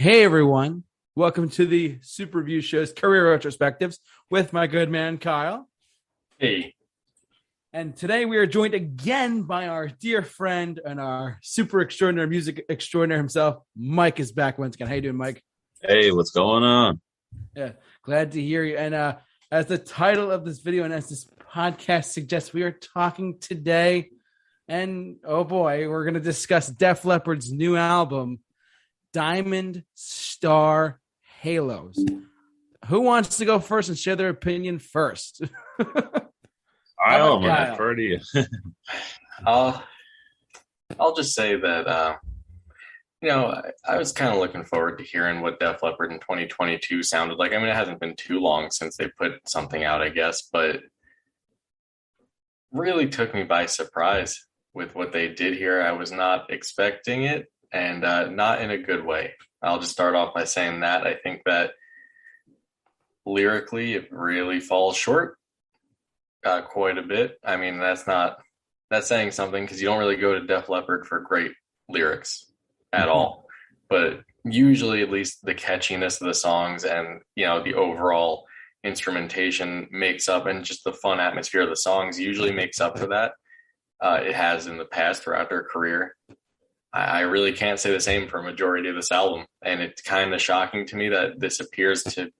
Hey everyone, welcome to the Super Review Show's career retrospectives with my good man Kyle. Hey, And today we are joined again by our dear friend and our super extraordinary music extraordinaire himself. Mike is back once again. How you doing, Mike? Hey, what's going on? Yeah, glad to hear you. And uh, as the title of this video and as this podcast suggests, we are talking today. And oh boy, we're going to discuss Def Leppard's new album, Diamond Star Halos. Who wants to go first and share their opinion first? I'm Kyle? gonna defer to you. I'll I'll just say that uh, you know I, I was kind of looking forward to hearing what Def Leppard in 2022 sounded like. I mean, it hasn't been too long since they put something out, I guess, but really took me by surprise with what they did here. I was not expecting it, and uh, not in a good way. I'll just start off by saying that I think that lyrically it really falls short uh, quite a bit. I mean, that's not that's saying something because you don't really go to Def Leppard for great lyrics at Mhm. all. But usually, at least the catchiness of the songs and you know the overall instrumentation makes up, and just the fun atmosphere of the songs usually makes up for that. Uh, it has in the past throughout their career. I, I really can't say the same for a majority of this album, and it's kind of shocking to me that this appears to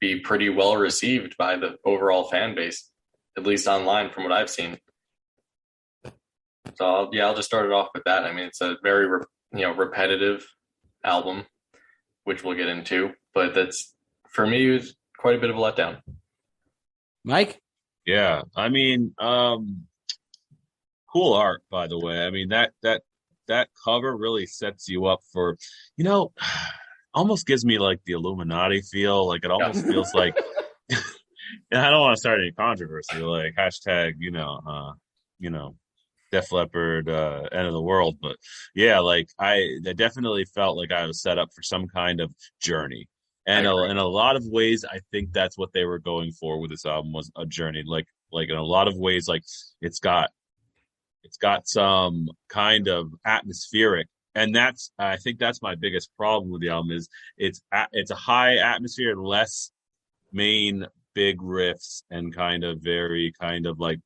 be pretty well received by the overall fan base at least online from what I've seen. So I'll, yeah, I'll just start it off with that. I mean, it's a very re- you know repetitive album, which we'll get into, but that's for me it was quite a bit of a letdown. Mike? yeah, I mean, um, cool art, by the way. I mean that that that cover really sets you up for, you know, almost gives me like the Illuminati feel. Like it almost feels like. and I don't want to start any controversy, like hashtag, you know, uh, you know, Def Leppard, uh, end of the world. But yeah, like I, I definitely felt like I was set up for some kind of journey. And a, in a lot of ways, I think that's what they were going for with this album was a journey. Like, like in a lot of ways, like it's got, it's got some kind of atmospheric and that's I think that's my biggest problem with the album is it's it's a high atmosphere, less main big riffs and kind of very kind of like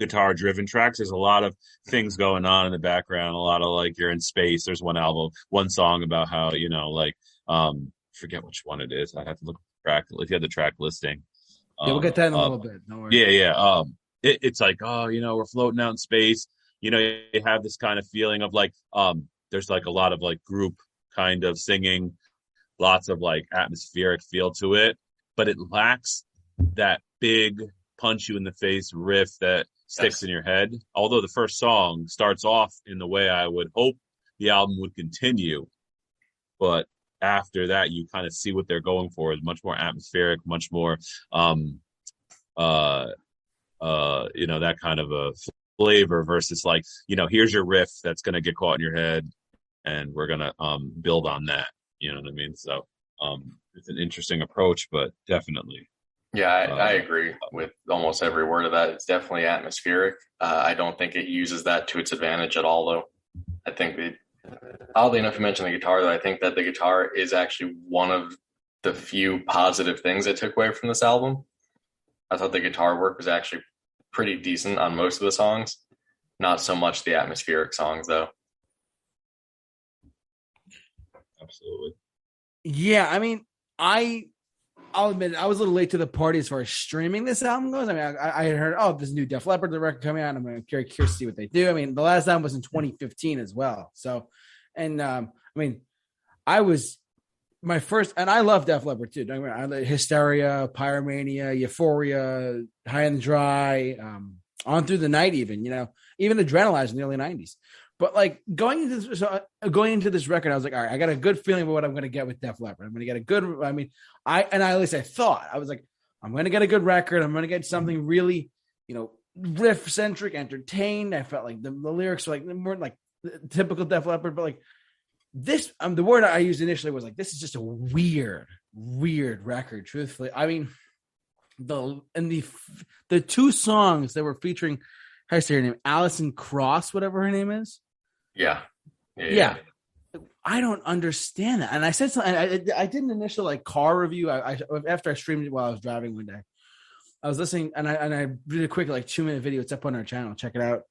guitar driven tracks. There's a lot of things going on in the background. A lot of like you're in space. There's one album, one song about how you know like um forget which one it is. I have to look at the track if you had the track listing. yeah, we'll Um, get that in a little bit. Don't yeah, yeah. Um, it, it's like, oh, you know, we're floating out in space. You know, you have this kind of feeling of like, um, there's like a lot of like group kind of singing, lots of like atmospheric feel to it, but it lacks that big punch you in the face riff that sticks Yes. in your head. Although the first song starts off in the way I would hope the album would continue, but after that, you kind of see what they're going for is much more atmospheric, much more, um, uh, uh, you know, that kind of a flavor versus like, you know, here's your riff that's going to get caught in your head and we're going to, um, build on that. You know what I mean? So, um, it's an interesting approach, but definitely. Yeah, I, Uh, I agree with almost every word of that. It's definitely atmospheric. Uh, I don't think it uses that to its advantage at all, though. I think that, oddly enough, you mentioned the guitar, though. I think that the guitar is actually one of the few positive things I took away from this album. I thought the guitar work was actually pretty decent on most of the songs. Not so much the atmospheric songs, though. Absolutely. Yeah, I mean, I I'll admit I was a little late to the party as far as streaming this album goes. I mean, I, I had heard, oh, this new Def Leppard the record coming out. I'm very curious to see what they do. I mean, the last album was in 2015 as well. So, and um, I mean, I was my first, and I love Def Leppard too. Don't I like Hysteria, Pyromania, Euphoria, High and Dry, um, on through the night, even you know, even Adrenalize in the early 90s. But like going into this, so uh, going into this record, I was like, all right, I got a good feeling about what I'm going to get with Def Leppard. I'm going to get a good. I mean, I and I at least I thought I was like, I'm going to get a good record. I'm going to get something really, you know, riff centric, entertained. I felt like the, the lyrics were like weren't like typical Def Leppard, but like this. Um, the word I used initially was like, this is just a weird, weird record. Truthfully, I mean, the and the the two songs that were featuring. How do you say her name? Alison Krauss, whatever her name is. Yeah. Yeah. I don't understand that. And I said something. I, I did an initial like car review. I, I after I streamed it while I was driving one day. I was listening and I and I did a quick like two minute video. It's up on our channel. Check it out.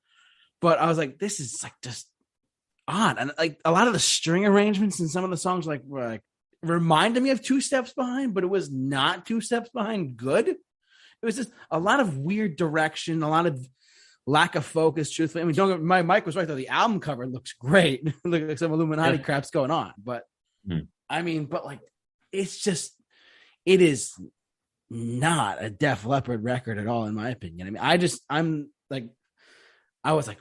But I was like, this is like just odd. And like a lot of the string arrangements in some of the songs like were like reminded me of two steps behind, but it was not two steps behind good. It was just a lot of weird direction, a lot of lack of focus. Truthfully, I mean, don't get, my Mike was right though. The album cover looks great. Look like some Illuminati yeah. crap's going on, but hmm. I mean, but like, it's just it is not a Def Leppard record at all, in my opinion. I mean, I just I'm like. I was like,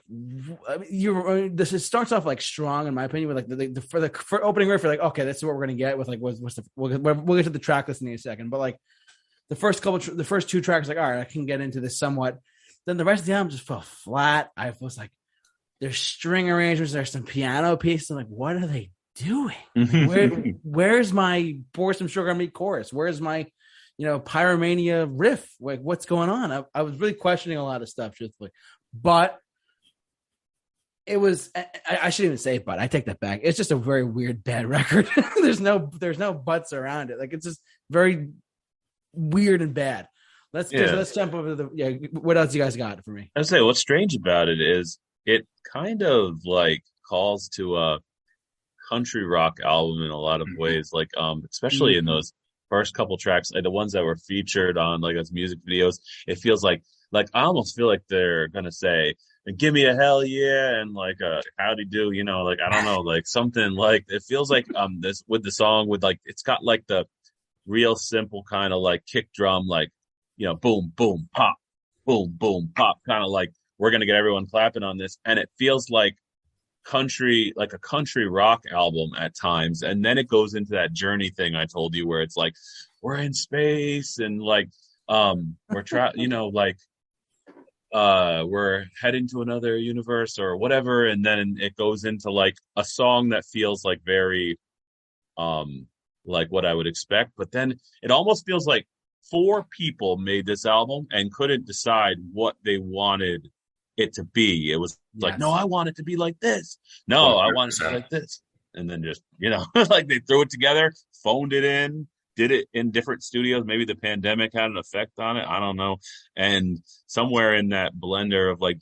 you. Uh, this is, starts off like strong, in my opinion. With like the, the for the for opening riff, you're like, okay, this is what we're gonna get with like what's, what's the we'll, we'll get to the track list in a second, but like the first couple, the first two tracks, like all right, I can get into this somewhat then the rest of the album just fell flat. I was like, there's string arrangements, there's some piano pieces. I'm like, what are they doing? Where, where's my pour some sugar on me chorus? Where's my, you know, pyromania riff? Like, what's going on? I, I was really questioning a lot of stuff, truthfully. But it was I, I, shouldn't even say but I take that back. It's just a very weird bad record. there's no there's no buts around it. Like it's just very weird and bad. Let's yeah. let's jump over the yeah. What else you guys got for me? I say what's strange about it is it kind of like calls to a country rock album in a lot of mm-hmm. ways. Like um, especially mm-hmm. in those first couple tracks, like the ones that were featured on like those music videos. It feels like like I almost feel like they're gonna say give me a hell yeah and like a howdy do you know like i don't know like something like it feels like um this with the song with like it's got like the real simple kind of like kick drum like you know, boom, boom, pop, boom, boom, pop, kind of like we're to get everyone clapping on this. And it feels like country, like a country rock album at times. And then it goes into that journey thing I told you where it's like, we're in space and like, um, we're trying, you know, like, uh, we're heading to another universe or whatever. And then it goes into like a song that feels like very, um, like what I would expect. But then it almost feels like four people made this album and couldn't decide what they wanted it to be. It was yes. like, no, I want it to be like this. No, 100%. I want it to be like this. And then just, you know, like they threw it together, phoned it in, did it in different studios. Maybe the pandemic had an effect on it. I don't know. And somewhere in that blender of like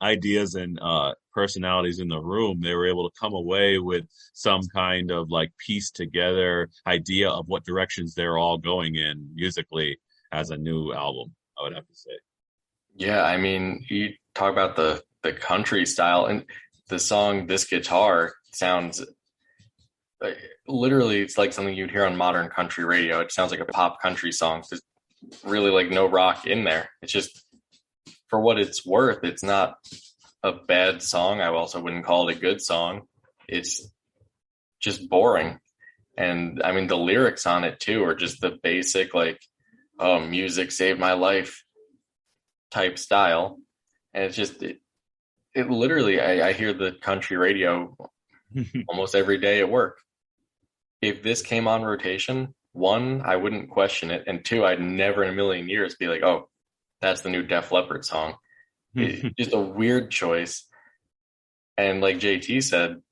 ideas and uh, personalities in the room, they were able to come away with some kind of like piece together idea of what directions they're all going in musically as a new album. I would have to say. Yeah, I mean, you talk about the the country style and the song "This Guitar" sounds like, literally it's like something you'd hear on modern country radio. It sounds like a pop country song. There's really like no rock in there. It's just for what it's worth, it's not a bad song. I also wouldn't call it a good song. It's just boring. And I mean, the lyrics on it too are just the basic, like, oh, music saved my life type style. And it's just, it, it literally, I, I hear the country radio almost every day at work. If this came on rotation, one, I wouldn't question it. And two, I'd never in a million years be like, oh, that's the new Def Leppard song. just a weird choice. And like JT said,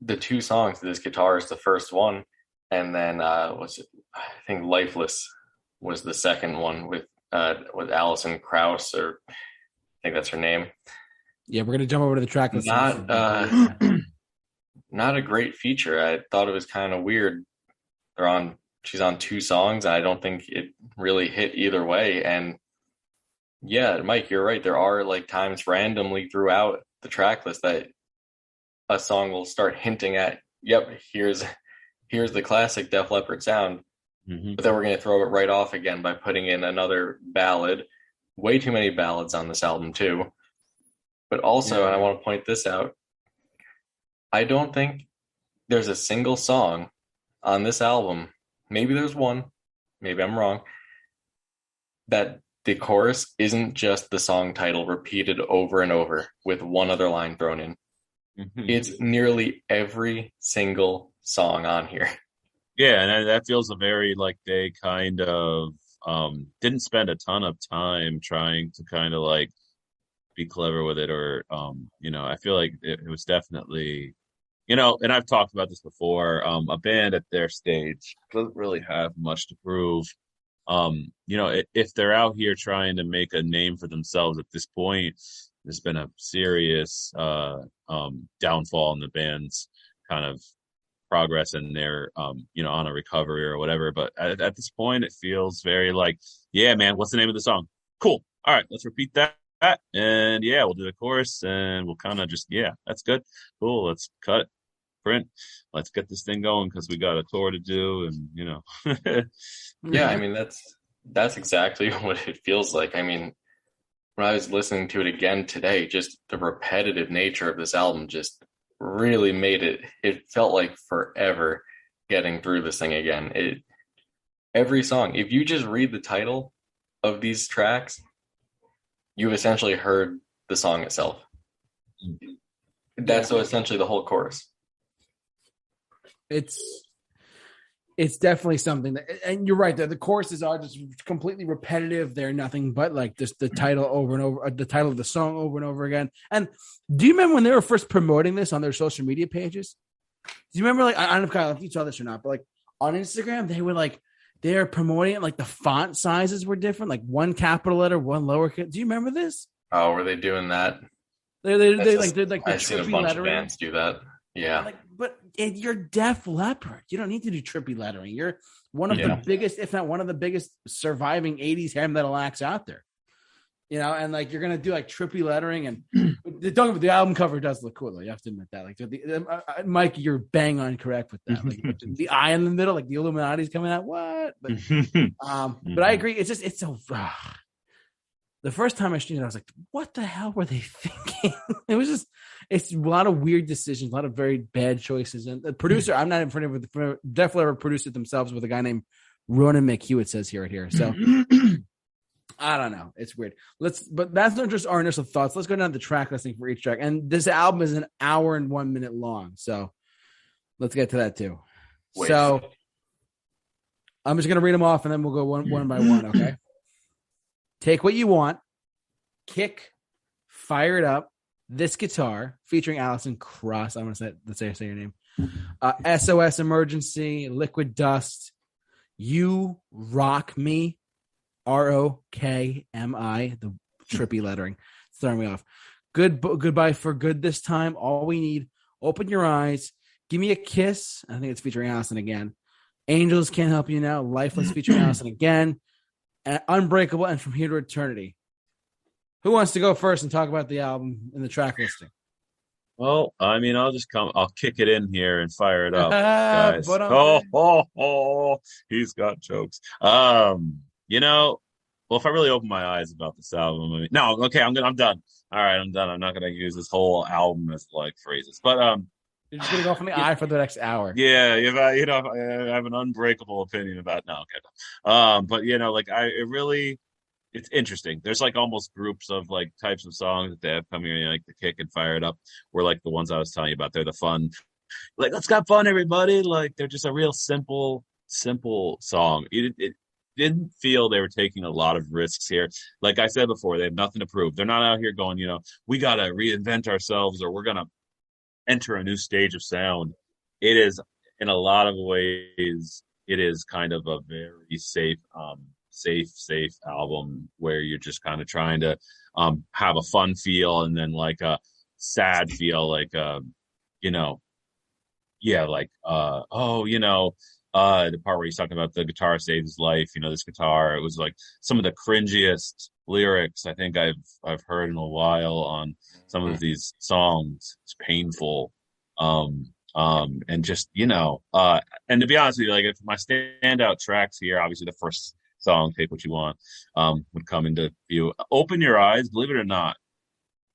the two songs, this guitar is the first one, and then uh, was it, I think Lifeless was the second one with uh, with Alison Krauss, or I think that's her name. Yeah, we're gonna jump over to the track. Not uh, not a great feature. I thought it was kind of weird. They're on. She's on two songs, and I don't think it really hit either way. And yeah, Mike, you're right. There are like times randomly throughout the track list that a song will start hinting at, yep, here's here's the classic Def Leppard sound. Mm-hmm. But then we're going to throw it right off again by putting in another ballad. Way too many ballads on this album too. But also, yeah. and I want to point this out, I don't think there's a single song on this album. Maybe there's one, maybe I'm wrong, that the chorus isn't just the song title repeated over and over with one other line thrown in. Mm-hmm. It's nearly every single song on here. Yeah, and that feels a very like they kind of um didn't spend a ton of time trying to kind of like be clever with it or um you know, I feel like it, it was definitely you know, and I've talked about this before. Um, a band at their stage doesn't really have much to prove. Um, you know, if they're out here trying to make a name for themselves at this point, there's been a serious uh, um, downfall in the band's kind of progress and they're um, you know on a recovery or whatever. But at, at, this point it feels very like yeah man what's the name of the song? Cool. All right let's repeat that. And yeah we'll do the chorus and we'll kind of just yeah that's good. Cool let's cut print. Let's get this thing going because we got a tour to do and you know. Yeah i mm-hmm. mean that's that's exactly what it feels like. I mean when i was listening to it again today just the repetitive nature of this album just really made it it felt like forever getting through this thing again. It every song if you just read the title of these tracks you've essentially heard the song itself. Mm. That's so essentially the whole chorus it's it's definitely something that and you're right that the choruses are just completely repetitive. They're nothing but like just the title over and over uh, the title of the song over and over again. And do you remember when they were first promoting this on their social media pages? Do you remember like i don't know if you saw this or not but like on instagram they were like they're promoting it like the font sizes were different like one capital letter one lowercase do you remember this? Oh were they doing that? They they, they like did like the I've seen a bunch lettering. of bands do that. Yeah. Like but you're Def Leppard. You don't need to do trippy lettering. You're one of yeah. the biggest, if not one of the biggest, surviving '80s hair metal acts out there. You know, and like you're gonna do like trippy lettering, and the, don't the album cover does look cool though. You have to admit that. Like the, uh, uh, Mike, you're bang on correct with that. Like the eye in the middle, like the Illuminati's coming out. What? But um, but I agree. It's just it's so. Uh, the first time I streamed, it, I was like, "What the hell were they thinking?" it was just, it's a lot of weird decisions, a lot of very bad choices. And the producer, I'm not in front of it, definitely ever produced it themselves with a guy named Ronan McHugh. It says here, right here. So I don't know, it's weird. Let's, but that's not just our initial thoughts. Let's go down the track listing for each track. And this album is an hour and one minute long, so let's get to that too. Wait. So I'm just gonna read them off, and then we'll go one one by one. Okay take what you want, kick, fire it up. This guitar featuring Alison Krauss. I'm gonna say let's say say your name. Uh, SOS Emergency, Liquid Dust. You rock me. R O K M I. The trippy lettering. It's throwing me off. Good goodbye for good this time. All we need. Open your eyes. Give me a kiss. I think it's featuring Alison again. Angels can't help you now. Lifeless featuring Alison again. Unbreakable, and From Here to Eternity. Who wants to go first and talk about the album and the track listing? Well, I mean, I'll just come. I'll kick it in here and fire it up, guys. oh, oh, oh, he's got jokes. Um, you know, well, if I really open my eyes about this album, I mean, no, okay, I'm gonna, I'm done. All right, I'm done. I'm not gonna use this whole album as like phrases, but um, you're just gonna go from the eye for the next hour. Yeah, if I, you know, I have an unbreakable opinion about no, okay, um, but you know, like I, it really, it's interesting. There's like almost groups of like types of songs that they have coming in, like the kick and fire it up. Were like the ones I was telling you about. They're the fun, like let's have fun, everybody. Like they're just a real simple, simple song. It, it didn't feel they were taking a lot of risks here. Like I said before, they have nothing to prove. They're not out here going, you know, we got to reinvent ourselves or we're going to enter a new stage of sound, it is in a lot of ways it is kind of a very safe, um, safe, safe album where you're just kind of trying to um, have a fun feel and then like a sad feel, like uh, you know, yeah, like uh, oh, you know, uh, the part where he's talking about the guitar saved his life. You know, this guitar. It was like some of the cringiest lyrics I think I've I've heard in a while on some of mm-hmm. these songs. It's painful, um, um, and just you know, uh, and to be honest with you, like if my standout tracks here, obviously the first song, "Take What You Want," um, would come into view. Open Your Eyes, believe it or not,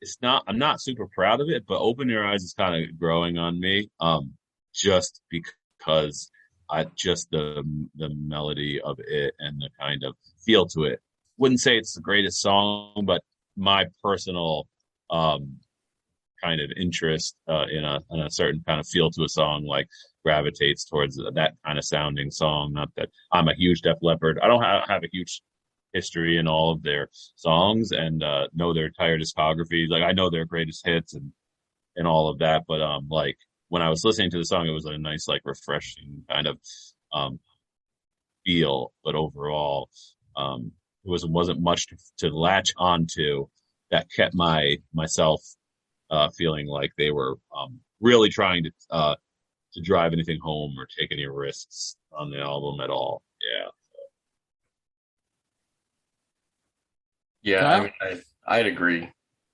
it's not. I'm not super proud of it, but Open Your Eyes is kind of growing on me, um, just because. I just the the melody of it and the kind of feel to it wouldn't say it's the greatest song, but my personal um, kind of interest uh, in a in a certain kind of feel to a song like gravitates towards that kind of sounding song. Not that I'm a huge Def Leppard. I don't have, have a huge history in all of their songs and uh, know their entire discography. Like I know their greatest hits and and all of that, but um, like when I was listening to the song, it was a nice, like, refreshing kind of um, feel. But overall, um, it was wasn't much to, to latch onto that kept my myself uh, feeling like they were um, really trying to uh, to drive anything home or take any risks on the album at all. Yeah. Yeah, I mean, I, I'd agree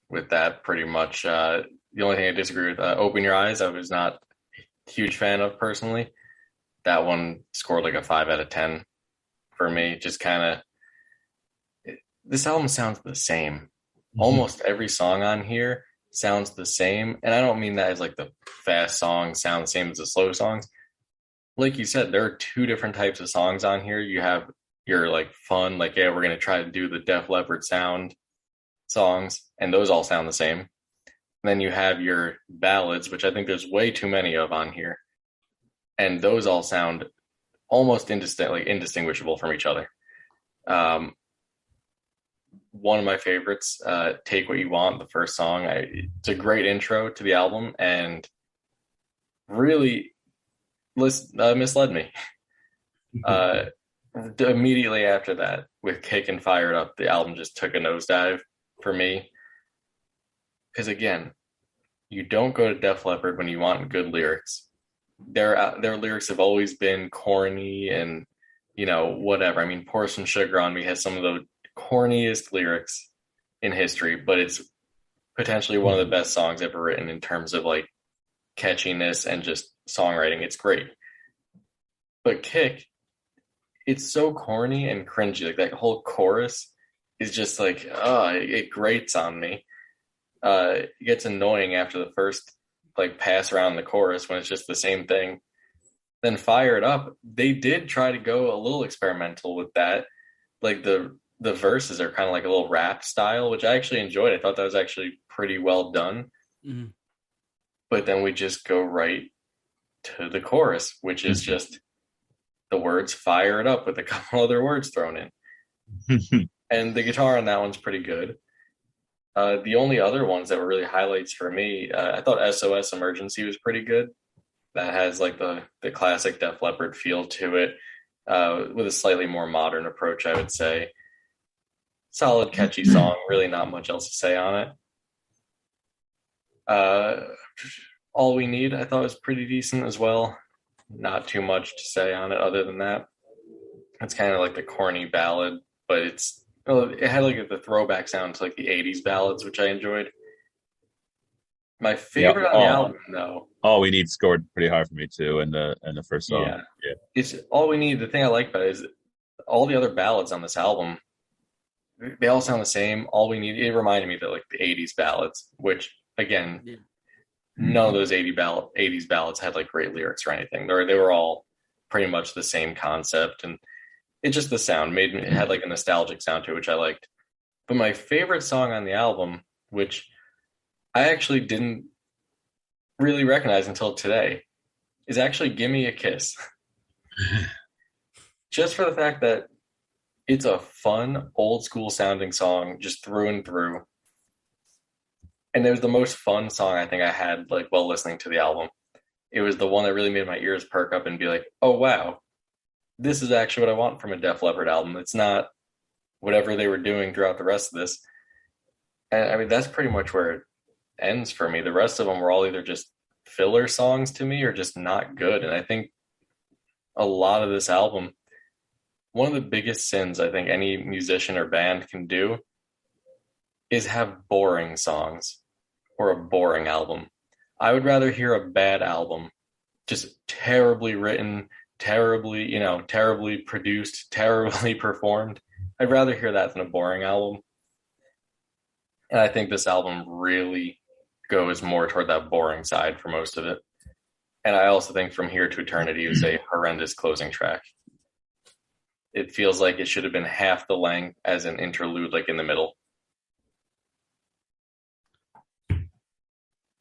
with that pretty much. Uh, the only thing I disagree with, uh, "Open Your Eyes," I was not a huge fan of personally. That one scored like a five out of ten for me. Just kind of, this album sounds the same. Mm-hmm. Almost every song on here sounds the same, and I don't mean that as like the fast songs sound the same as the slow songs. Like you said, there are two different types of songs on here. You have your like fun, like yeah, we're gonna try to do the Def Leppard sound songs, and those all sound the same. And then you have your ballads, which I think there's way too many of on here, and those all sound almost indistinct, indistinguishable from each other. Um, one of my favorites, uh, "Take What You Want," the first song. I, it's a great intro to the album, and really list, uh, misled me. Uh, immediately after that, with "Kick" and "Fired Up," the album just took a nosedive for me. Because again, you don't go to Def Leppard when you want good lyrics. Their uh, their lyrics have always been corny and you know whatever. I mean, "Pour Some Sugar on Me" has some of the corniest lyrics in history, but it's potentially one of the best songs ever written in terms of like catchiness and just songwriting. It's great. But Kick, it's so corny and cringy. Like that whole chorus is just like, oh, it, grates on me. Uh, it gets annoying after the first like pass around the chorus when it's just the same thing. Then fire it up. They did try to go a little experimental with that. Like the the verses are kind of like a little rap style, which I actually enjoyed. I thought that was actually pretty well done. Mm-hmm. But then we just go right to the chorus, which is mm-hmm. just the words fire it up with a couple other words thrown in. and the guitar on that one's pretty good. Uh, the only other ones that were really highlights for me, uh, I thought SOS Emergency was pretty good. That has like the the classic Def Leppard feel to it, uh, with a slightly more modern approach, I would say. Solid, catchy song. Really, not much else to say on it. Uh, All we need, I thought was pretty decent as well. Not too much to say on it other than that. It's kind of like the corny ballad, but it's it had like the throwback sound to like the '80s ballads, which I enjoyed. My favorite on the album, though. All we need scored pretty high for me too, and the and the first song. Yeah. yeah, it's all we need. The thing I like about it is all the other ballads on this album. They all sound the same. All we need. It reminded me that like the '80s ballads, which again, yeah. none of those 80 ball, 80s ballads had like great lyrics or anything. They were, they were all pretty much the same concept and it just the sound made me it had like a nostalgic sound to it, which I liked. But my favorite song on the album, which I actually didn't really recognize until today, is actually "Gimme a Kiss." just for the fact that it's a fun, old school sounding song, just through and through. And it was the most fun song I think I had like while listening to the album. It was the one that really made my ears perk up and be like, "Oh wow, this is actually what I want from a Def Leppard album. It's not whatever they were doing throughout the rest of this. And I mean, that's pretty much where it ends for me. The rest of them were all either just filler songs to me or just not good. And I think a lot of this album, one of the biggest sins I think any musician or band can do is have boring songs or a boring album. I would rather hear a bad album, just terribly written, terribly, you know, terribly produced, terribly performed. I'd rather hear that than a boring album. And I think this album really goes more toward that boring side for most of it. And I also think From Here to Eternity is a horrendous closing track. It feels like it should have been half the length as an interlude, like in the middle.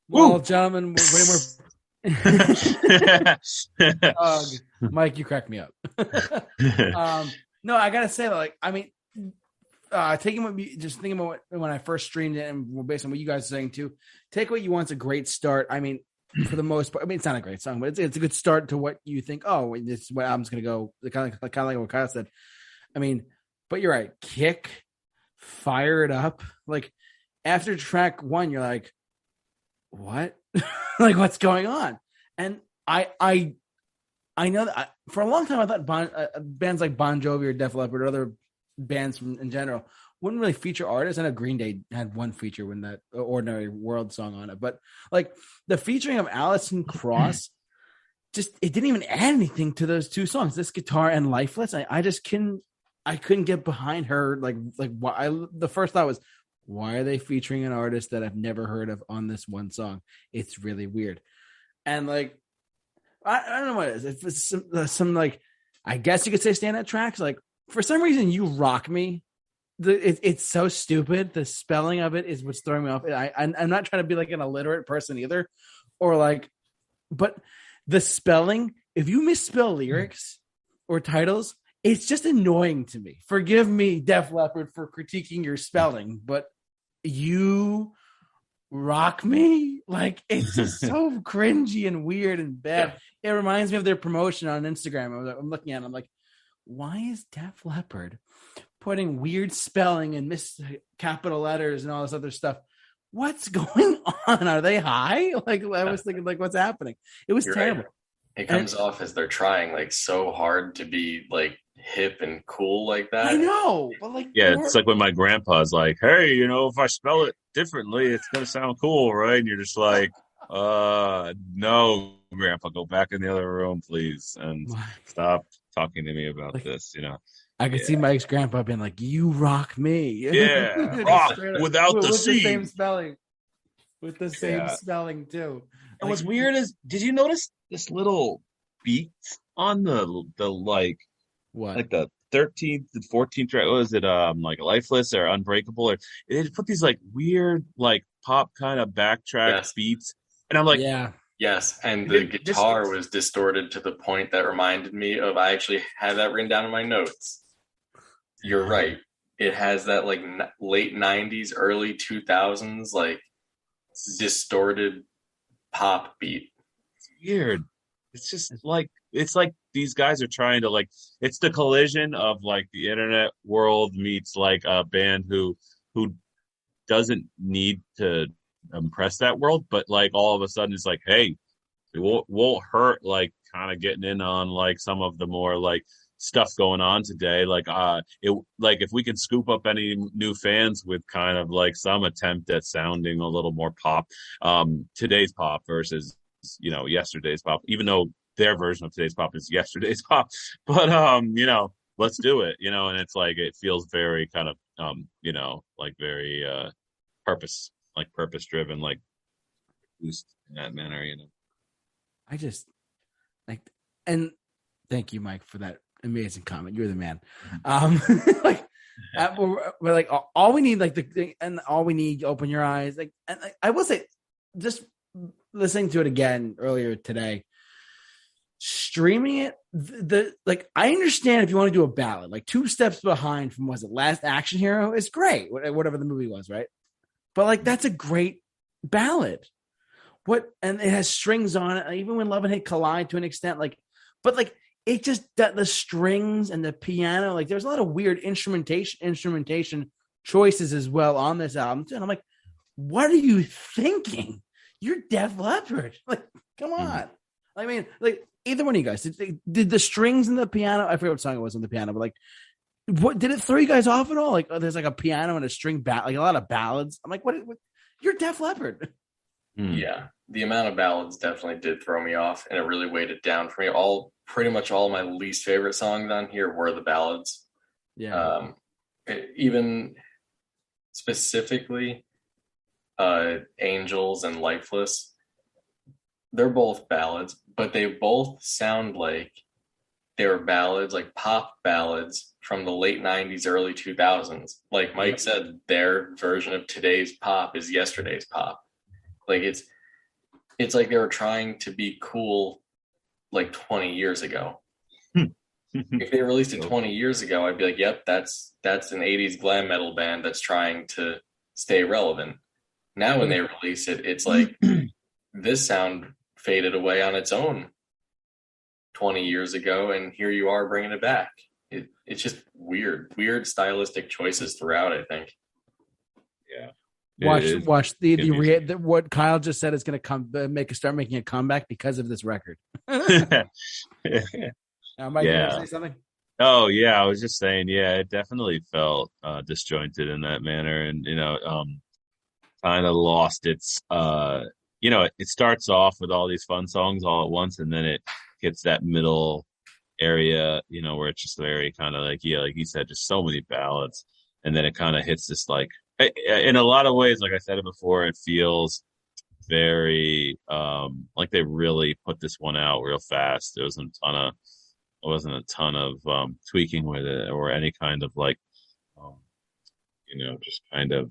Well, gentlemen, way more Mike, you crack me up. um, no, I gotta say, like, I mean, uh, taking what just thinking about what, when I first streamed it, and based on what you guys are saying too, take what you want's a great start. I mean, for the most part. I mean, it's not a great song, but it's it's a good start to what you think. Oh, this is what album's gonna go. Kind of kind of like what Kyle said. I mean, but you're right. Kick, fire it up. Like after track one, you're like, what? like what's going on? And I I I know that I, for a long time I thought bon, uh, bands like Bon Jovi or Def Leppard or other bands from, in general wouldn't really feature artists. I know Green Day had one feature when that Ordinary World song on it, but like the featuring of Alison Krauss, just it didn't even add anything to those two songs. This guitar and Lifeless, I, I just couldn't, I couldn't get behind her. Like, like why? I, the first thought was, why are they featuring an artist that I've never heard of on this one song? It's really weird, and like, I, I don't know what it is. If it's some, uh, some like, I guess you could say stand tracks. Like for some reason, you rock me the, it, it's so stupid. The spelling of it is what's throwing me off. I, I'm, I'm not trying to be like an illiterate person either, or like, but the spelling. If you misspell mm-hmm. lyrics or titles, it's just annoying to me. Forgive me, Def Leppard, for critiquing your spelling, but you rock me like it's just so cringy and weird and bad. Yeah. It reminds me of their promotion on Instagram. I'm looking at. It, I'm like, why is Def Leppard putting weird spelling and miss capital letters and all this other stuff. What's going on? Are they high? Like I was thinking, like what's happening? It was You're terrible. Right. It comes and, off as they're trying like so hard to be like hip and cool like that. I know, but like yeah, it's like when my grandpa's like, "Hey, you know, if I spell it differently, it's gonna sound cool, right?" And you're just like, "Uh, no, grandpa, go back in the other room, please, and stop talking to me about like, this." You know, I could yeah. see Mike's grandpa being like, "You rock me." Yeah, rock without with, the with C. the same spelling. With the same yeah. spelling too. And like, what's weird is, did you notice this little beat on the the like what like the thirteenth and fourteenth track? Was it um like lifeless or unbreakable? Or they put these like weird like pop kind of backtrack yes. beats, and I'm like, yeah. Yes, and the guitar was distorted to the point that reminded me of I actually had that written down in my notes you're right. It has that like n- late '90s, early 2000s, like distorted pop beat. It's weird. It's just like it's like these guys are trying to like it's the collision of like the internet world meets like a band who who doesn't need to impress that world, but like all of a sudden it's like, hey, it won't, won't hurt like kind of getting in on like some of the more like stuff going on today. Like, uh, it like if we can scoop up any new fans with kind of like some attempt at sounding a little more pop, um, today's pop versus you know yesterday's pop, even though their version of today's pop is yesterday's pop, but um, you know, let's do it, you know, and it's like it feels very kind of um, you know, like very uh, purpose, like purpose driven, like boost in that manner, you know. I just like and thank you mike for that amazing comment. You're the man. Mm-hmm. Um, like, uh, we're, we're, like all we need, like the and all we need. Open your eyes. Like, and like, I will say, just listening to it again earlier today, streaming it. The, the like, I understand if you want to do a ballad, like two steps behind from was it Last Action Hero is great, whatever the movie was, right? But like, that's a great ballad. What and it has strings on it. Even when Love and Hate collide to an extent, like, but like it just that the strings and the piano, like there's a lot of weird instrumentation instrumentation choices as well on this album too. And I'm like, what are you thinking? You're Def Leppard. Like, come mm-hmm. on. Mm-hmm. I mean, like either one of you guys did, did the strings and the piano. I forget what song it was on the piano, but like, what did it throw you guys off at all? Like, oh, there's like a piano and a string bat, like a lot of ballads. I'm like, what? what you're Def Leppard. Yeah, the amount of ballads definitely did throw me off, and it really weighed it down for me. All pretty much all my least favorite songs on here were the ballads. Yeah. Um, it, even specifically, uh, Angels and Lifeless, they're both ballads, but they both sound like they were ballads, like pop ballads from the late 90s, early 2000s. Like Mike said, their version of today's pop is yesterday's pop. Like it's, it's like they were trying to be cool like 20 years ago. Hmm. if they released it 20 years ago, I'd be like, yep, that's that's an 80s glam metal band that's trying to stay relevant. Now when they release it, it's like this sound faded away on its own 20 years ago and here you are bringing it back it, it's just weird weird stylistic choices throughout i think Watch, It watch the the, rea- the what Kyle just said is going to come uh, make a start making a comeback because of this record. Now, Mike, you want Yeah. say something? Oh yeah, I was just saying, yeah, it definitely felt uh disjointed in that manner and you know, um kind of lost its uh you know, it, it starts off with all these fun songs all at once and then it gets that middle area, you know, where it's just very kind of like yeah, like you said just so many ballads and then it kind of hits this like in a lot of ways like I said it before, it feels very um like they really put this one out real fast. There wasn't a ton of there wasn't a ton of um, tweaking with it or any kind of like, um, you know, just kind of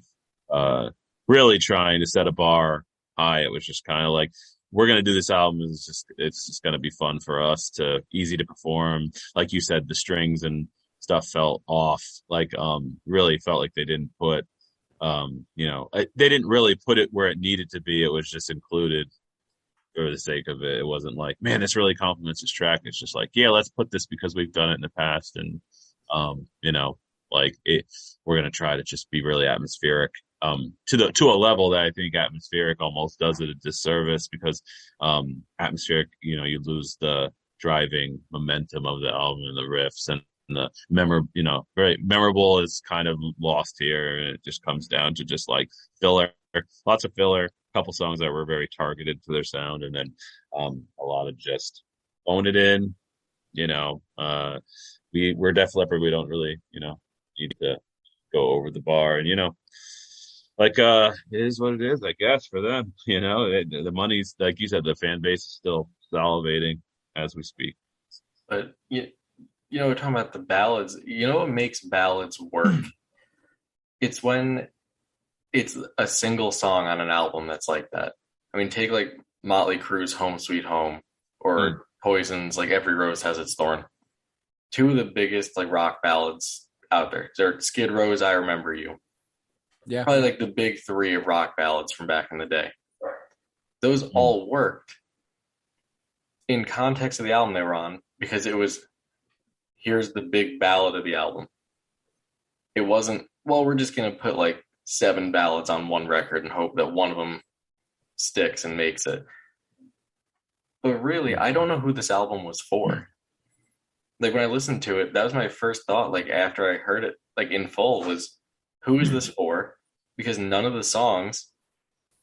uh, really trying to set a bar high. It was just kind of like we're gonna do this album. It's just it's just gonna be fun for us to easy to perform. Like you said, the strings and stuff felt off. Like um, really felt like they didn't put. Um, you know, I- they didn't really put it where it needed to be. It was just included for the sake of it. It wasn't like, man, this really complements this track. It's just like, yeah, let's put this because we've done it in the past, and um, you know, like it, we're gonna try to just be really atmospheric. Um, to the to a level that I think atmospheric almost does it a disservice because um, atmospheric, you know, you lose the driving momentum of the album and the riffs and the memor, you know, very memorable is kind of lost here. It just comes down to just like filler, lots of filler, a couple songs that were very targeted to their sound, and then um, a lot of just own it in. You know, uh, we we're Def Leppard. We don't really, you know, need to go over the bar, and you know, like uh, it is what it is, I guess, for them. You know, it, the money's like you said, the fan base is still salivating as we speak. but you know we're talking about the ballads. You know what makes ballads work? It's when it's a single song on an album that's like that. I mean take like motley crue's home sweet home or Mm. poison's like every rose has its thorn. Two of the biggest like rock ballads out there. They're skid row's i remember you. Yeah. probably like the big three of rock ballads from back in the day. Those Mm. all worked in context of the album they were on because it was here's the big ballad of the album. It wasn't, well, we're just going to put like seven ballads on one record and hope that one of them sticks and makes it. But really, I don't know who this album was for. Like when I listened to it, that was my first thought, like after I heard it, like in full, was who is this for? Because none of the songs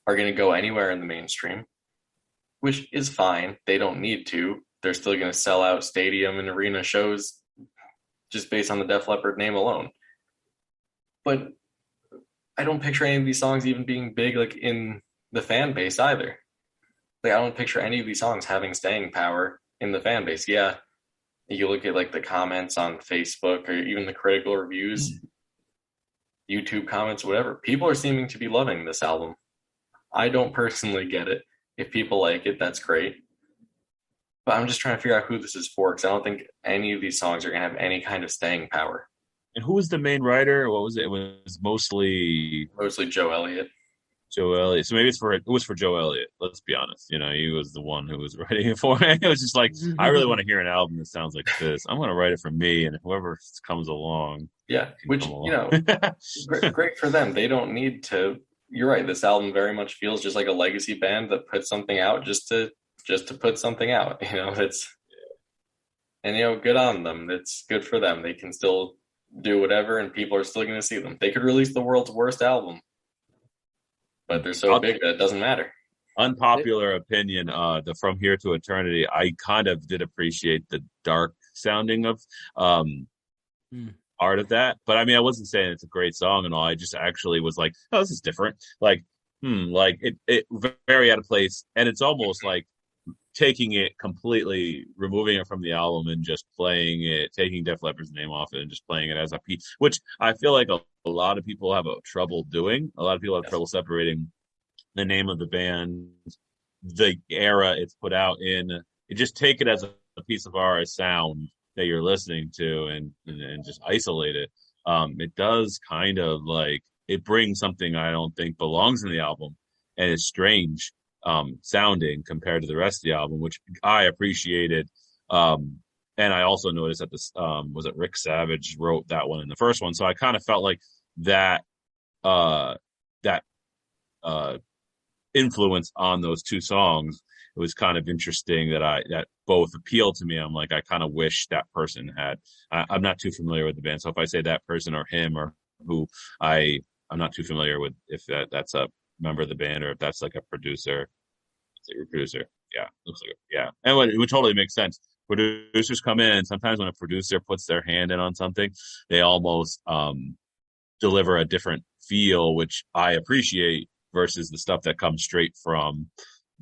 are going to go anywhere in the mainstream, which is fine. They don't need to. They're still going to sell out stadium and arena shows just based on the Def Leppard name alone. But I don't picture any of these songs even being big like in the fan base either. Like I don't picture any of these songs having staying power in the fan base. Yeah, you look at like the comments on Facebook or even the critical reviews, mm-hmm. YouTube comments, whatever. People are seeming to be loving this album. I don't personally get it. If people like it, that's great. But I'm just trying to figure out who this is for because I don't think any of these songs are going to have any kind of staying power. And who was the main writer? What was it? It was mostly Mostly Joe Elliott. Joe Elliott. So maybe it's for it was for Joe Elliott. Let's be honest. You know, he was the one who was writing it for me. It was just like I really want to hear an album that sounds like this. I'm going to write it for me, and whoever comes along, Yeah, which come you know, great, great for them. They don't need to. You're right. This album very much feels just like a legacy band that put something out just to just to put something out. You know, it's and you know, good on them. It's good for them. They can still do whatever, and people are still going to see them. They could release the world's worst album, but they're so big that it doesn't matter. unpopular opinion. Uh, the From Here to Eternity. I kind of did appreciate the dark sounding of um Hmm. art of that, but I mean, I wasn't saying it's a great song and all. I just actually was like, oh, this is different. Like, hmm, like it it very out of place, and it's almost like taking it completely, removing it from the album and just playing it, taking Def Leppard's name off it and just playing it as a piece, which I feel like a, a lot of people have a trouble doing. A lot of people have Yes. trouble separating the name of the band, the era it's put out in. You just take it as a, a piece of our sound that you're listening to, and and, and just isolate it. Um, it does kind of like it brings something I don't think belongs in the album, and it's strange um, sounding compared to the rest of the album, which I appreciated. Um, and I also noticed that this um, was it Rick Savage wrote that one in the first one, so I kind of felt like that uh, that uh, influence on those two songs. It was kind of interesting that I that both appealed to me. I'm like I kind of wish that person had. I, I'm not too familiar with the band, so if I say that person or him or who I I'm not too familiar with if that that's a member of the band or if that's like a producer. Producer? Yeah, looks like it. Yeah, and it would totally make sense producers come in sometimes when a producer puts their hand in on something they almost um, deliver a different feel which i appreciate versus the stuff that comes straight from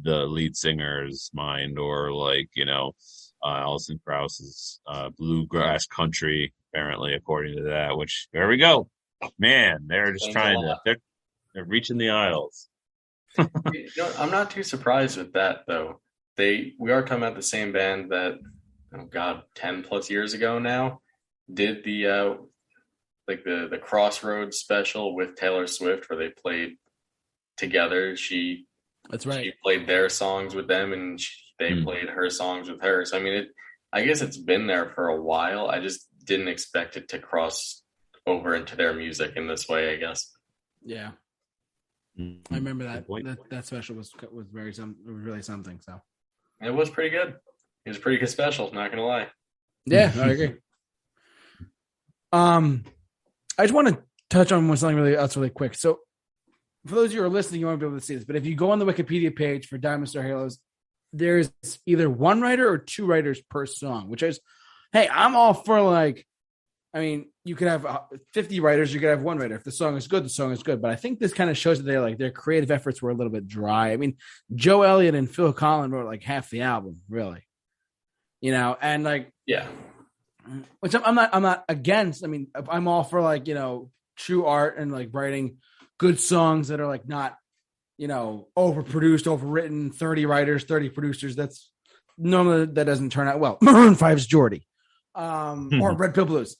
the lead singer's mind or like you know uh, Alison Krauss's uh, bluegrass country apparently according to that which there we go man they're just Thanks trying to they're, they're reaching the aisles you know, i'm not too surprised with that though they we are talking about the same band that oh god, ten plus years ago now, did the uh like the the Crossroads special with Taylor Swift where they played together. She that's right. She played their songs with them, and she, they mm. played her songs with her. So I mean, it. I guess it's been there for a while. I just didn't expect it to cross over into their music in this way. I guess. Yeah. I remember that. That that special was was very some was really something. So it was pretty good. It was pretty good special. Not gonna lie. Yeah, I agree. Um, I just want to touch on something really else really quick. So, for those of you who are listening, you won't be able to see this, but if you go on the Wikipedia page for Diamond Star Halos, there's either one writer or two writers per song, which is, hey, I'm all for like, I mean, you could have uh, 50 writers, you could have one writer. If the song is good, the song is good. But I think this kind of shows that they're like their creative efforts were a little bit dry. I mean, Joe Elliott and Phil Collen wrote like half the album, really you know, and like yeah, which I'm, I'm not I'm not against. I mean, I'm all for like you know true art and like writing good songs that are like not you know overproduced, overwritten, thirty writers, thirty producers. That's normally that doesn't turn out well. Maroon 5's Jordi, um, or hmm. Red Pill Blues,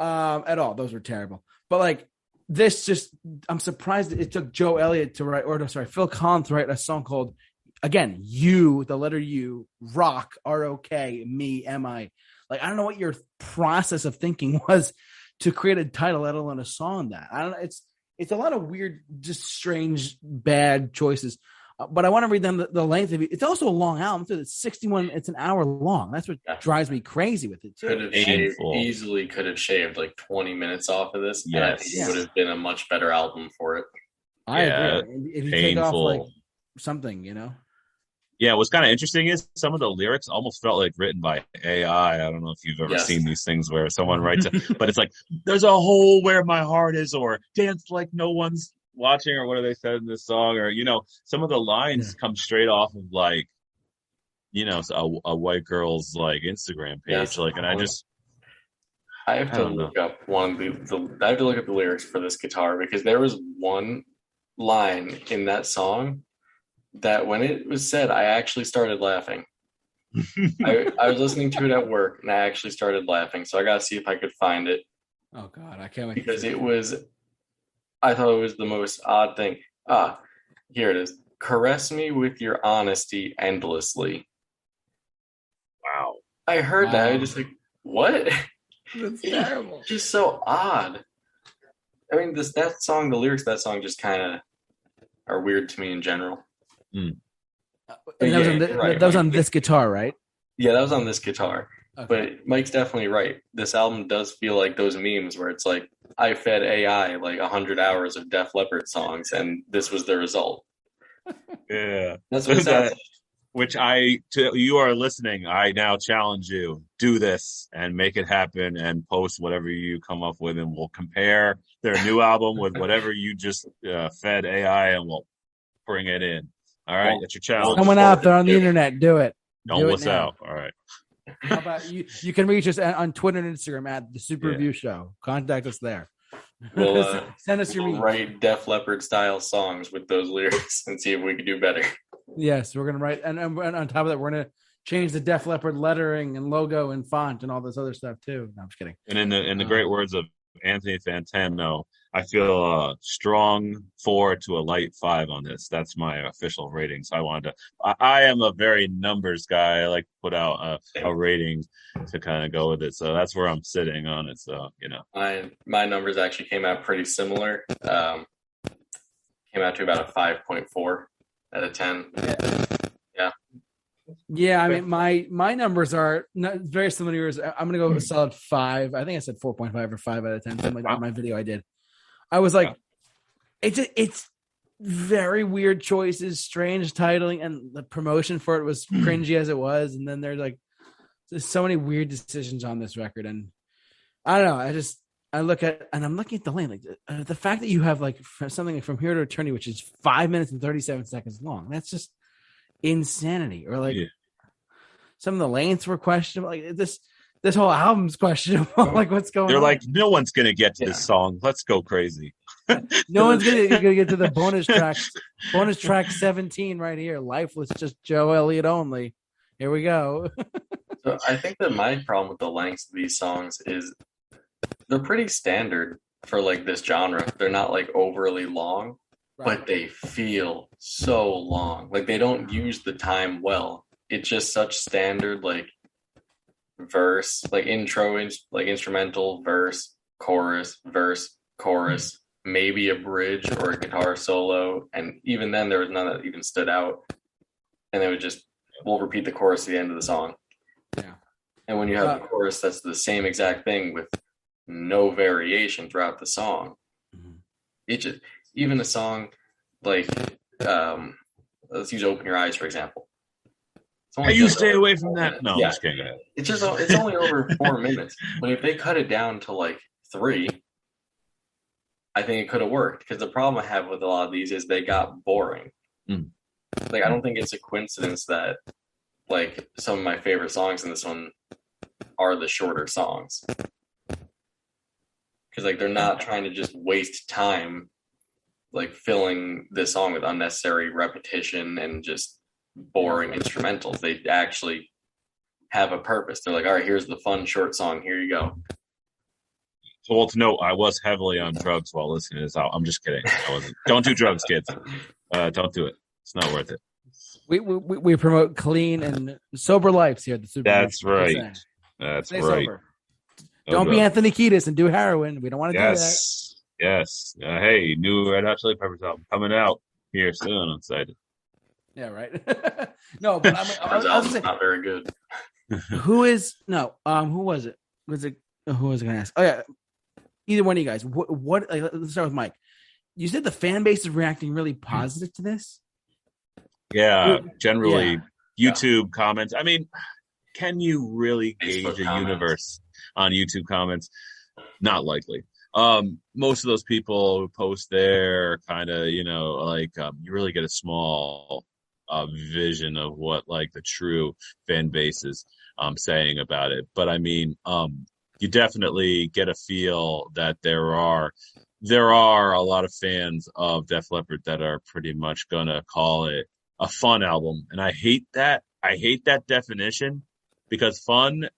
um, at all. Those were terrible. But like this, just I'm surprised it took Joe Elliott to write, or sorry, Phil Collins to write a song called again, you, the letter U, rock, R O K, me, M I. Like, I don't know what your process of thinking was to create a title, let alone a song that. I don't. It's, it's a lot of weird, just strange, bad choices. Uh, but I want to read them the, the, length of it. It's also a long album. So it's 61, it's an hour long. That's what yeah. drives me crazy with it. Too. Could have shaved, easily could have shaved like 20 minutes off of this. Yes. And yes. it would have been a much better album for it. I yeah, agree. If you painful. take off like something, you know? yeah, what's kind of interesting is some of the lyrics almost felt like written by AI. I don't know if you've ever yes. seen these things where someone writes it, but it's like, there's a hole where my heart is, or dance like no one's watching, or what do they said in this song, or, you know, some of the lines yeah. come straight off of like, you know, a, a white girl's like Instagram page. Yes. Like, and I just, I have to I look know. up one of the, the, I have to look up the lyrics for this guitar because there was one line in that song that when it was said, I actually started laughing. I, I, was listening to it at work and I actually started laughing. So I got to see if I could find it. Oh God, I can't wait. Because it was, I thought it was the most odd thing. Ah, here it is. Caress me with your honesty endlessly. Wow. I heard wow. that. I just like, what? That's terrible. just so odd. I mean, this that song, the lyrics that song just kind of are weird to me in general. Mm. that, yeah, was on the, right. that was on this guitar, right? Yeah, that was on this guitar. Okay. But Mike's definitely right. This album does feel like those memes where it's like I fed AI like hundred hours of Def Leppard songs, and this was the result. Yeah, that's what that, Which I, to you are listening, I now challenge you: do this and make it happen, and post whatever you come up with, and we'll compare their new album with whatever you just uh, fed AI, and we'll bring it in. All right, that's your challenge. Someone out there on the internet, do it. Don't do miss out. All right. How about you? You can reach us on Twitter and Instagram at the Super yeah. Review Show. Contact us there. We'll uh, send us your we'll write Def Leppard style songs with those lyrics and see if we can do better. Yes, we're gonna write, and, and, on top of that, we're gonna change the Def Leppard lettering and logo and font and all this other stuff too. No, I'm just kidding. And in the in the great words of Anthony Fantano. I feel a strong four to a light five on this. That's my official rating. So I wanted to. I, I am a very numbers guy. I like to put out a, a rating to kind of go with it. So that's where I'm sitting on it. So you know, My my numbers actually came out pretty similar. Um, came out to about a five point four out of ten. Yeah, I mean my my numbers are not very similar to yours. I'm gonna go with a solid five. I think I said four point five or five out of ten, something like that my video I did. I was like, it's a, it's very weird choices, strange titling, and the promotion for it was cringy as it was. And then there's like there's so many weird decisions on this record, and I don't know. I just I look at and I'm looking at the lane like uh, the fact that you have like something from here to eternity, which is five minutes and thirty seven seconds long. That's just insanity. Or like Yeah. some of the lengths were questionable. Like this this whole album's questionable. like what's going they're on? like, no one's gonna get to Yeah. this song. Let's go crazy. no one's gonna, gonna get to the bonus track. bonus track 17 right here. Lifeless, just Joe Elliott only. Here we go. So I think that my problem with the lengths of these songs is they're pretty standard for like this genre. They're not like overly long, but they feel so long. Like they don't use the time well. It's just such standard like verse, like intro, like instrumental, verse, chorus, verse, chorus, maybe a bridge or a guitar solo, and even then there was none that even stood out. And they would just we'll repeat the chorus at the end of the song. Yeah. And when you have Uh, a chorus that's the same exact thing with no variation throughout the song, Mhm. it just even a song like um let's use open your eyes for example. Hey, you just stay over away from that. No, yeah I'm just kidding. it's just it's only over four minutes. But if they cut it down to like three i think it could have worked. Because the problem i have with a lot of these is they got boring. Mm. like i don't think it's a coincidence that like some of my favorite songs in this one are the shorter songs. Because like they're not trying to just waste time like filling this song with unnecessary repetition and just boring instrumentals they actually have a purpose they're like all right here's the fun short song here you go well, to note, I was heavily on drugs while listening to this. out. I'm just kidding. I wasn't. Don't do drugs, kids. Uh, don't do it. It's not worth it. We, we we promote clean and sober lives here at the Super. That's Bowl. Right. That's Stay right. sober. No Don't be. Anthony Kiedis and do heroin. We don't want to do that. Yes. Yes. Uh, hey, new Red Hot Chili Peppers album coming out here soon. I'm excited. Yeah, right. no, but I'm, I, Turns was- I out was it's saying, not very good who is no? Um, who was it? Was it who was I going to ask? Oh yeah, either one of you guys. What? What? Like, let's start with Mike. You said the fan base is reacting really positive to this. Yeah. Well, Generally, Yeah. YouTube comments. I mean, can you really Facebook gauge a comments. universe on YouTube comments? Not likely. Um, most of those people who post there kind of, you know, like um, you really get a small uh, vision of what like the true fan base is um, saying about it. But I mean, um, you definitely get a feel that there are there are a lot of fans of Def Leppard that are pretty much gonna call it a fun album, and I hate that. I hate that definition because fun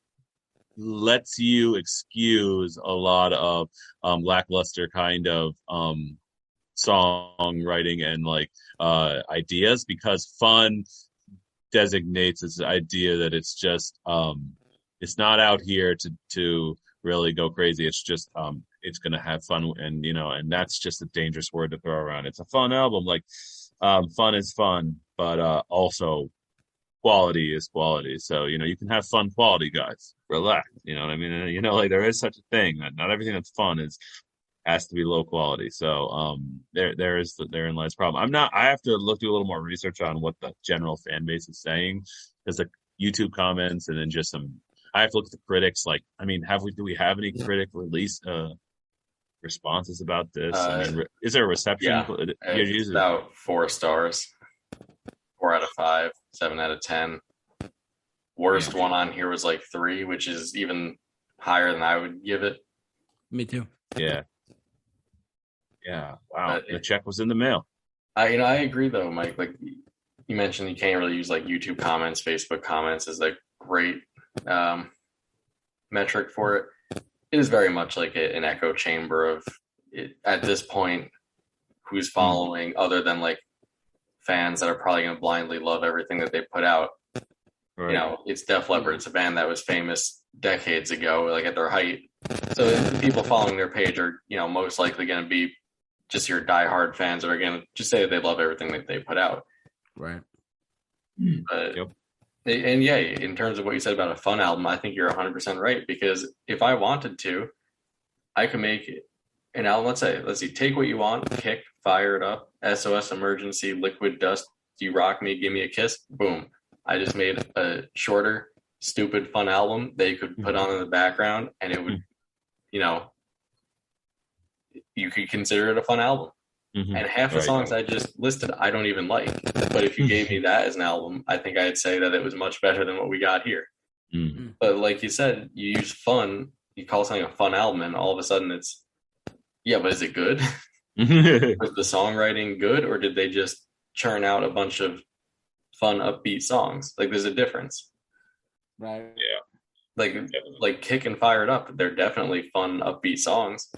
lets you excuse a lot of um, lackluster kind of um, songwriting and like uh, ideas because fun designates this idea that it's just um, it's not out here to to really go crazy. It's just um, it's gonna have fun and you know and that's just a dangerous word to throw around. It's a fun album. Like um, fun is fun, but uh, also quality is quality. So you know you can have fun quality, guys. Relax. You know what I mean? You know like there is such a thing. Not everything that's fun is has to be low quality. So um, there there is therein lies problem. I'm not. I have to look do a little more research on what the general fan base is saying. There's the YouTube comments and then just some. I have to look at the critics. Like, I mean, have we do we have any critic release uh responses about this? I Uh, mean, re- is there a reception? yeah. Yeah, it's about four stars four out of five seven out of ten worst one on here was like three which is even higher than i would give it Me too. yeah, yeah. Wow, But the it- check was in the mail. I you know I agree though, Mike. Like you mentioned, you can't really use like YouTube comments, Facebook comments as a great um, metric for it. it is very much like a, an echo chamber of it, at this point who's following other than like fans that are probably going to blindly love everything that they put out Right. you know it's def leppard it's a band that was famous decades ago like at their height so the people following their page are you know most likely going to be just your diehard fans that are going to just say that they love everything that they put out Right. but Yep. and yeah, in terms of what you said about a fun album, I think you're 100% right because if I wanted to, I could make an album. Let's say, let's see, take what you want, kick, fire it up, SOS emergency, liquid dust, you rock me, give me a kiss, boom. I just made a shorter, stupid, fun album that you could put on in the background and it would, you know, you could consider it a fun album. Mhm. And half the Right. songs I just listed, I don't even like. But if you gave me that as an album, I think I'd say that it was much better than what we got here. Mm. But like you said, you use fun, you call something a fun album, and all of a sudden it's, yeah, but is it good? Was the songwriting good, or did they just churn out a bunch of fun, upbeat songs? Like there's a difference. Right. Yeah, like like Kick and Fire It Up, they're definitely fun, upbeat songs.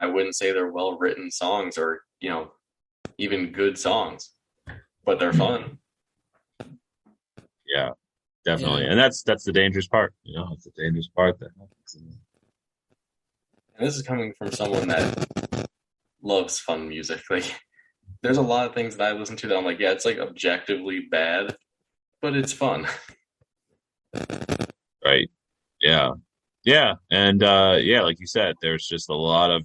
I wouldn't say they're well written songs or, you know, even good songs, but they're fun. yeah, definitely, and that's that's the dangerous part. You know, it's the dangerous part that happens. And this is coming from someone that loves fun music. Like there's a lot of things that I listen to that I'm like, yeah, it's like objectively bad, but it's fun. Right. Yeah. Yeah. And uh yeah, like you said, there's just a lot of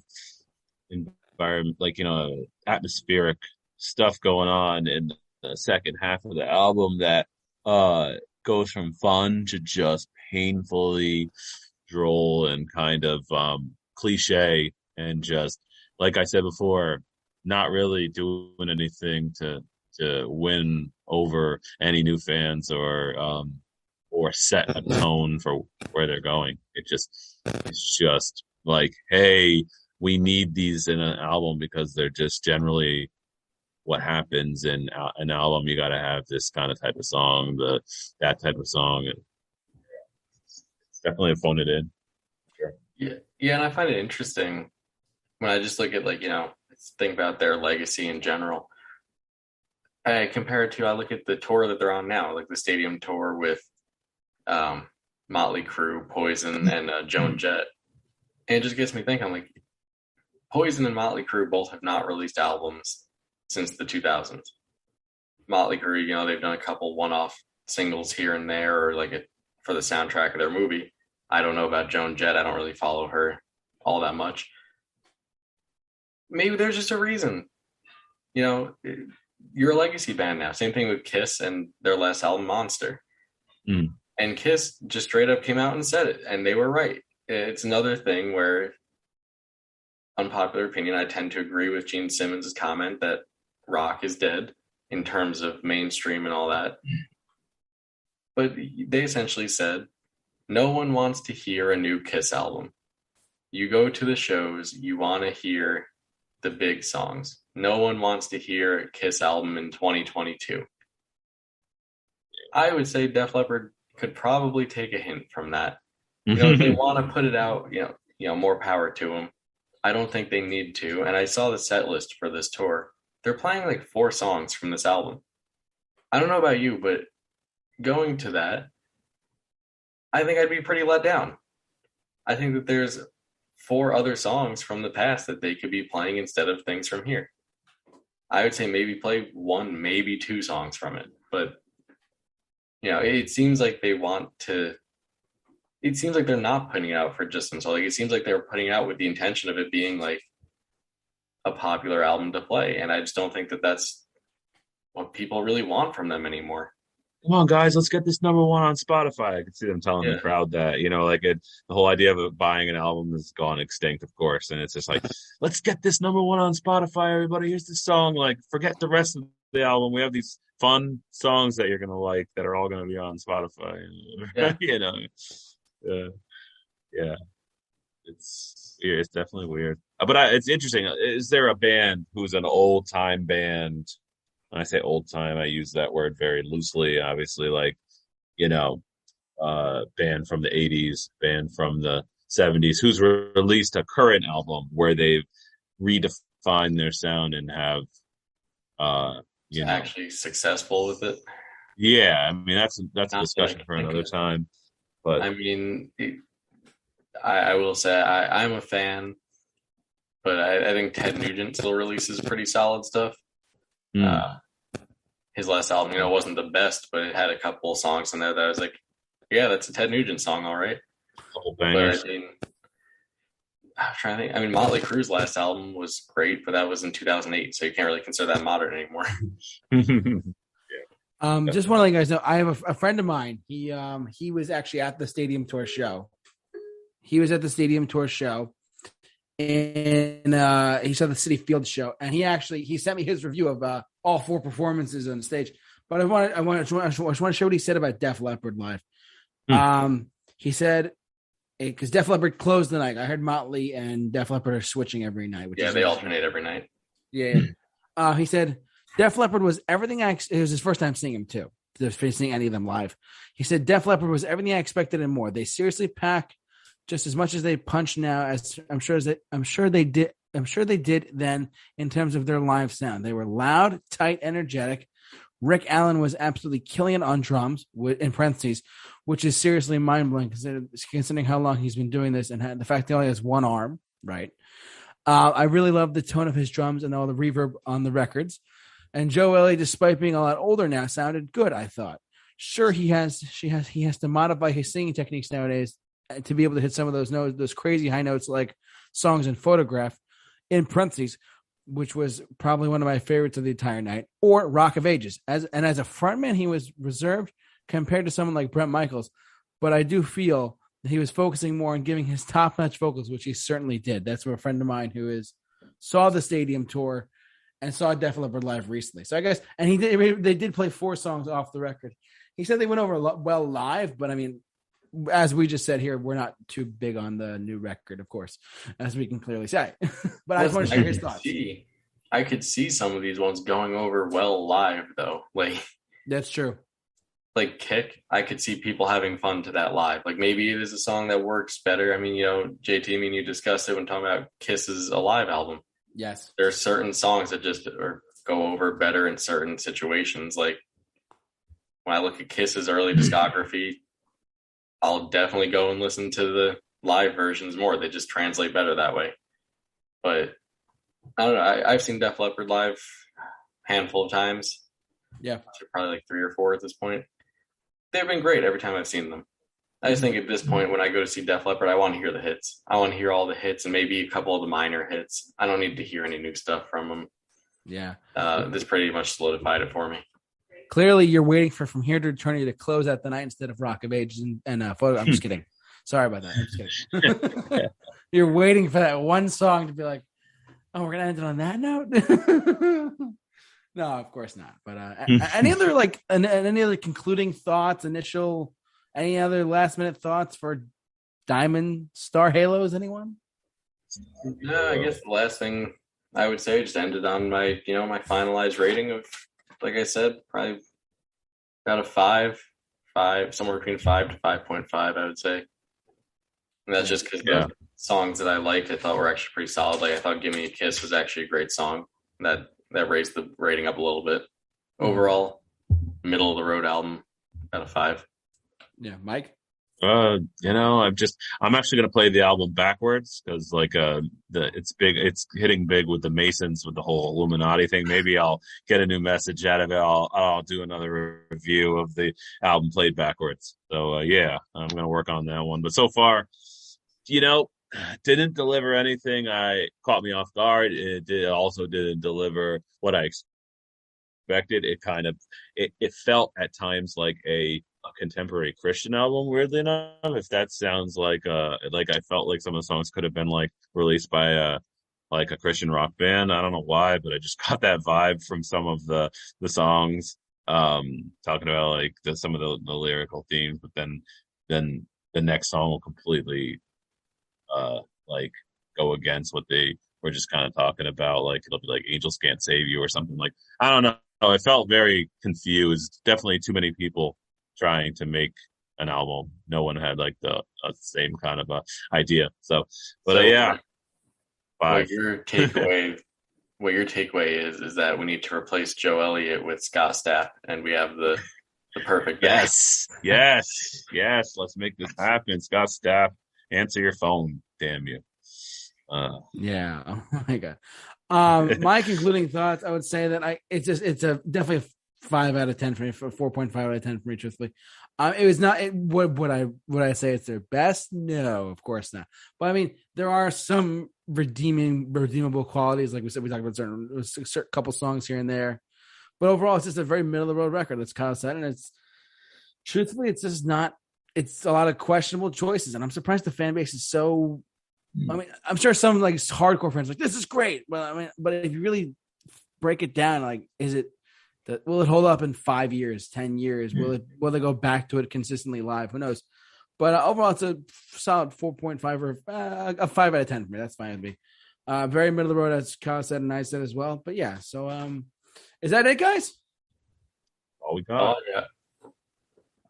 environment like, you know, atmospheric stuff going on in the second half of the album that uh goes from fun to just painfully droll and kind of um cliche and just like I said before, not really doing anything to to win over any new fans or um or set a tone for where they're going. It just it's just like, hey, we need these in an album because they're just generally what happens in a- an album. You got to have this kind of type of song, the that type of song, and it's definitely a phone it in. Yeah, yeah, and I find it interesting when I just look at like you know think about their legacy in general. I compare it to I look at the tour that they're on now, like the stadium tour with um, Motley Crue, Poison, and uh, Joan Jett, and it just gets me thinking. Like Poison and Motley Crue both have not released albums since the 2000s. Motley Crue, you know, they've done a couple one-off singles here and there, or like a, for the soundtrack of their movie. I don't know about Joan Jett. I don't really follow her all that much. Maybe there's just a reason. You know, you're a legacy band now. Same thing with Kiss and their last album, Monster. Mm. And Kiss just straight up came out and said it, and they were right. It's another thing where, unpopular opinion, I tend to agree with Gene Simmons' comment that rock is dead in terms of mainstream and all that. But they essentially said, no one wants to hear a new Kiss album. You go to the shows, you want to hear the big songs. No one wants to hear a Kiss album in 2022. I would say Def Leppard could probably take a hint from that. You know, if they want to put it out, you know, you know, more power to them. I don't think they need to. And I saw the set list for this tour. They're playing like four songs from this album. I don't know about you, but going to that, I think I'd be pretty let down. I think that there's four other songs from the past that they could be playing instead of things from here. I would say maybe play one, maybe two songs from it. But you know, it seems like they want to it seems like they're not putting it out for just themselves. Like it seems like they're putting it out with the intention of it being like a popular album to play, and I just don't think that that's what people really want from them anymore. Come on, guys, let's get this number one on Spotify. I can see them telling Yeah. the crowd that, you know, like it, the whole idea of buying an album has gone extinct, of course. And it's just like, let's get this number one on Spotify, everybody. Here's the song. Like, forget the rest of the album. We have these fun songs that you're going to like that are all going to be on Spotify. Yeah. you know, yeah. Yeah. It's, yeah, it's definitely weird. Uh, But I, it's interesting. Is there a band who's an old time band? When I say old time, I use that word very loosely. Obviously, like you know, uh, band from the '80s, band from the 70s who's re- released a current album where they've redefined their sound and have uh you know actually successful with it. yeah i mean that's that's a discussion for another time but I mean, I, I will say I, I'm a fan, but I, I think Ted Nugent still releases pretty solid stuff. Mm, Uh, his last album, you know, wasn't the best, but it had a couple of songs in there that I was like, yeah, that's a Ted Nugent song, all right. couple But I mean, I'm trying to think. I mean, Motley Crue's last album was great, but that was in 2008, so you can't really consider that modern anymore. Um, Yep. just want to let you guys know, I have a, a friend of mine. He um he was actually at the Stadium Tour show. He was at the Stadium Tour show, and uh, he saw the Citi Field show, and he actually he sent me his review of uh, all four performances on stage. But I want I want I just want I just want to show what he said about Def Leppard live. Hmm. Um, he said because Def Leppard closed the night. I heard Motley and Def Leppard are switching every night. Which yeah, is they alternate every night. Yeah. yeah. uh, he said Def Leppard was everything I. Ex- it was his first time seeing him too. Just seeing any of them live. He said Def Leppard was everything I expected and more. They seriously pack just as much as they punch now. As I'm sure as they, I'm sure they did. I'm sure they did then in terms of their live sound. They were loud, tight, energetic. Rick Allen was absolutely killing it on drums, in parentheses, which is seriously mind blowing considering, how long he's been doing this and the fact that he only has one arm, right? Uh, I really love the tone of his drums and all the reverb on the records. And Joe Elliott, despite being a lot older now, sounded good. I thought. Sure, he has she has he has to modify his singing techniques nowadays Uh, to be able to hit some of those notes, those crazy high notes like songs in Photograph, in parentheses, which was probably one of my favorites of the entire night, or Rock of Ages. As and as a frontman, he was reserved compared to someone like Bret Michaels, but I do feel that he was focusing more on giving his top notch vocals, which he certainly did. That's from a friend of mine who is saw the stadium tour and saw Def Leppard live recently. So I guess, and he did. They did play four songs off the record. He said they went over well live, but I mean, as we just said here, we're not too big on the new record, of course, as we can clearly say. but I just want to share his thoughts. see- I could see some of these ones going over well live though. Like That's true. like kick, I could see people having fun to that live. Like maybe it is a song that works better. I mean, you know, JT, I mean, you discussed it when talking about Kiss's a live album. Yes. There are certain songs that just are, go over better in certain situations. Like when I look at Kiss's early discography, I'll definitely go and listen to the live versions more. They just translate better that way. But I don't know. I, I've seen Def Leppard live a handful of times. Yeah. Probably like three or four at this point. They've been great every time I've seen them. I just think at this point, when I go to see Def Leppard, I want to hear the hits. I want to hear all the hits and maybe a couple of the minor hits. I don't need to hear any new stuff from them. Yeah. Uh, this pretty much solidified it for me. Clearly, you're waiting for From Here to Eternity to close out the night instead of Rock of Ages and, and uh, photo. I'm just kidding. Sorry about that. I'm just kidding. you're waiting for that one song to be like, oh, we're gonna end it on that note. no, of course not. But uh, a- a- any other like an, any other concluding thoughts, initial, any other last minute thoughts for Diamond Star Halos? Anyone? No, I guess the last thing I would say just ended on my, you know, my finalized rating of, like I said, probably out of five, five, somewhere between five to five point five, I would say. And that's just because Yeah. the songs that I liked, I thought were actually pretty solid. Like I thought "Give Me a Kiss" was actually a great song. That that raised the rating up a little bit. Mm-hmm. Overall, middle of the road album, out of five. Yeah, Mike. Uh, you know, I'm just I'm actually gonna play the album backwards because like uh the it's big it's hitting big with the Masons with the whole Illuminati thing. Maybe I'll get a new message out of it. I'll I'll do another review of the album played backwards. So uh, yeah, I'm gonna work on that one. But so far, you know, didn't deliver anything. I caught me off guard. It did also didn't deliver what I expected. It kind of it, it felt at times like a a contemporary Christian album, weirdly enough. If that sounds like uh like I felt like some of the songs could have been like released by a like a Christian rock band. I don't know why, but I just got that vibe from some of the the songs. Um talking about like the some of the, the lyrical themes, but then then the next song will completely uh like go against what they were just kind of talking about. Like it'll be like Angels Can't Save You or something like I don't know. i felt very confused. Definitely too many people trying to make an album. No one had like the uh, same kind of uh, idea. So, but So, uh, yeah, What five. your takeaway? what your takeaway is is that we need to replace Joe Elliott with Scott Stapp, and we have the the perfect guy. Yes, yes, yes. Let's make this happen. Scott Stapp, answer your phone. Damn you. Uh, Yeah. Oh my god. Um, my concluding thoughts, I would say that I it's just it's a definitely a five out of ten for me, four point five out of ten for me, truthfully. Um, it was not it, would would I would I say it's their best? No, of course not. But I mean, there are some redeeming redeemable qualities, like we said, we talked about certain, a certain couple songs here and there. But overall, it's just a very middle of the road record. That's kind of said, and it's truthfully, it's just not. It's a lot of questionable choices, and I'm surprised the fan base is so I mean, I'm sure some like hardcore fans are like this is great. Well, I mean, but if you really break it down, like, is it that will it hold up in five years, ten years? Will it will they go back to it consistently live? Who knows? But uh, overall, it's a solid four point five or uh, a five out of ten for me. That's fine with me. Uh, very middle of the road, as Kyle said and I said as well. But yeah, so um, is that it, guys? all we got. Oh, yeah.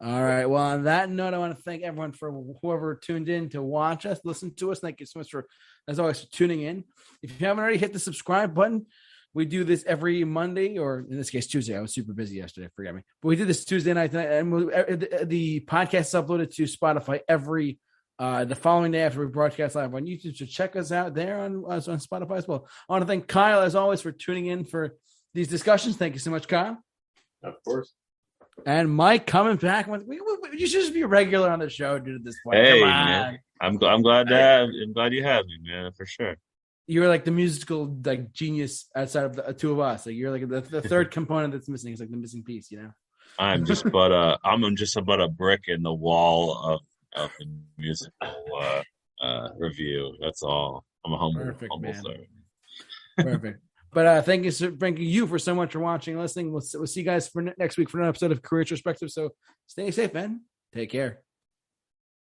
All right. Well, on that note, I want to thank everyone for whoever tuned in to watch us, listen to us. Thank you so much for, as always, for tuning in. If you haven't already hit the subscribe button, we do this every Monday, or in this case, Tuesday. I was super busy yesterday. Forget me. But we did this Tuesday night, and we, the, the podcast is uploaded to Spotify every uh, the following day after we broadcast live on YouTube. So check us out there on on Spotify as well. I want to thank Kyle as always for tuning in for these discussions. Thank you so much, Kyle. Of course. And Mike coming back with we, we, you should just be a regular on the show, dude. At this point, Hey, Come on. man. I'm I'm glad to have, I'm glad you have me, man, for sure. You're like the musical like genius outside of the uh, two of us. Like you're like the, the third component that's missing. It's like the missing piece, you know. I'm just but uh I'm just about a brick in the wall of of the musical uh, uh review. That's all. I'm a humble Perfect, humble man. servant. Perfect. but uh thank you, so, thank you for so much for watching, and listening. We'll we'll see you guys for ne- next week for another episode of Career Perspective. So stay safe, man. Take care.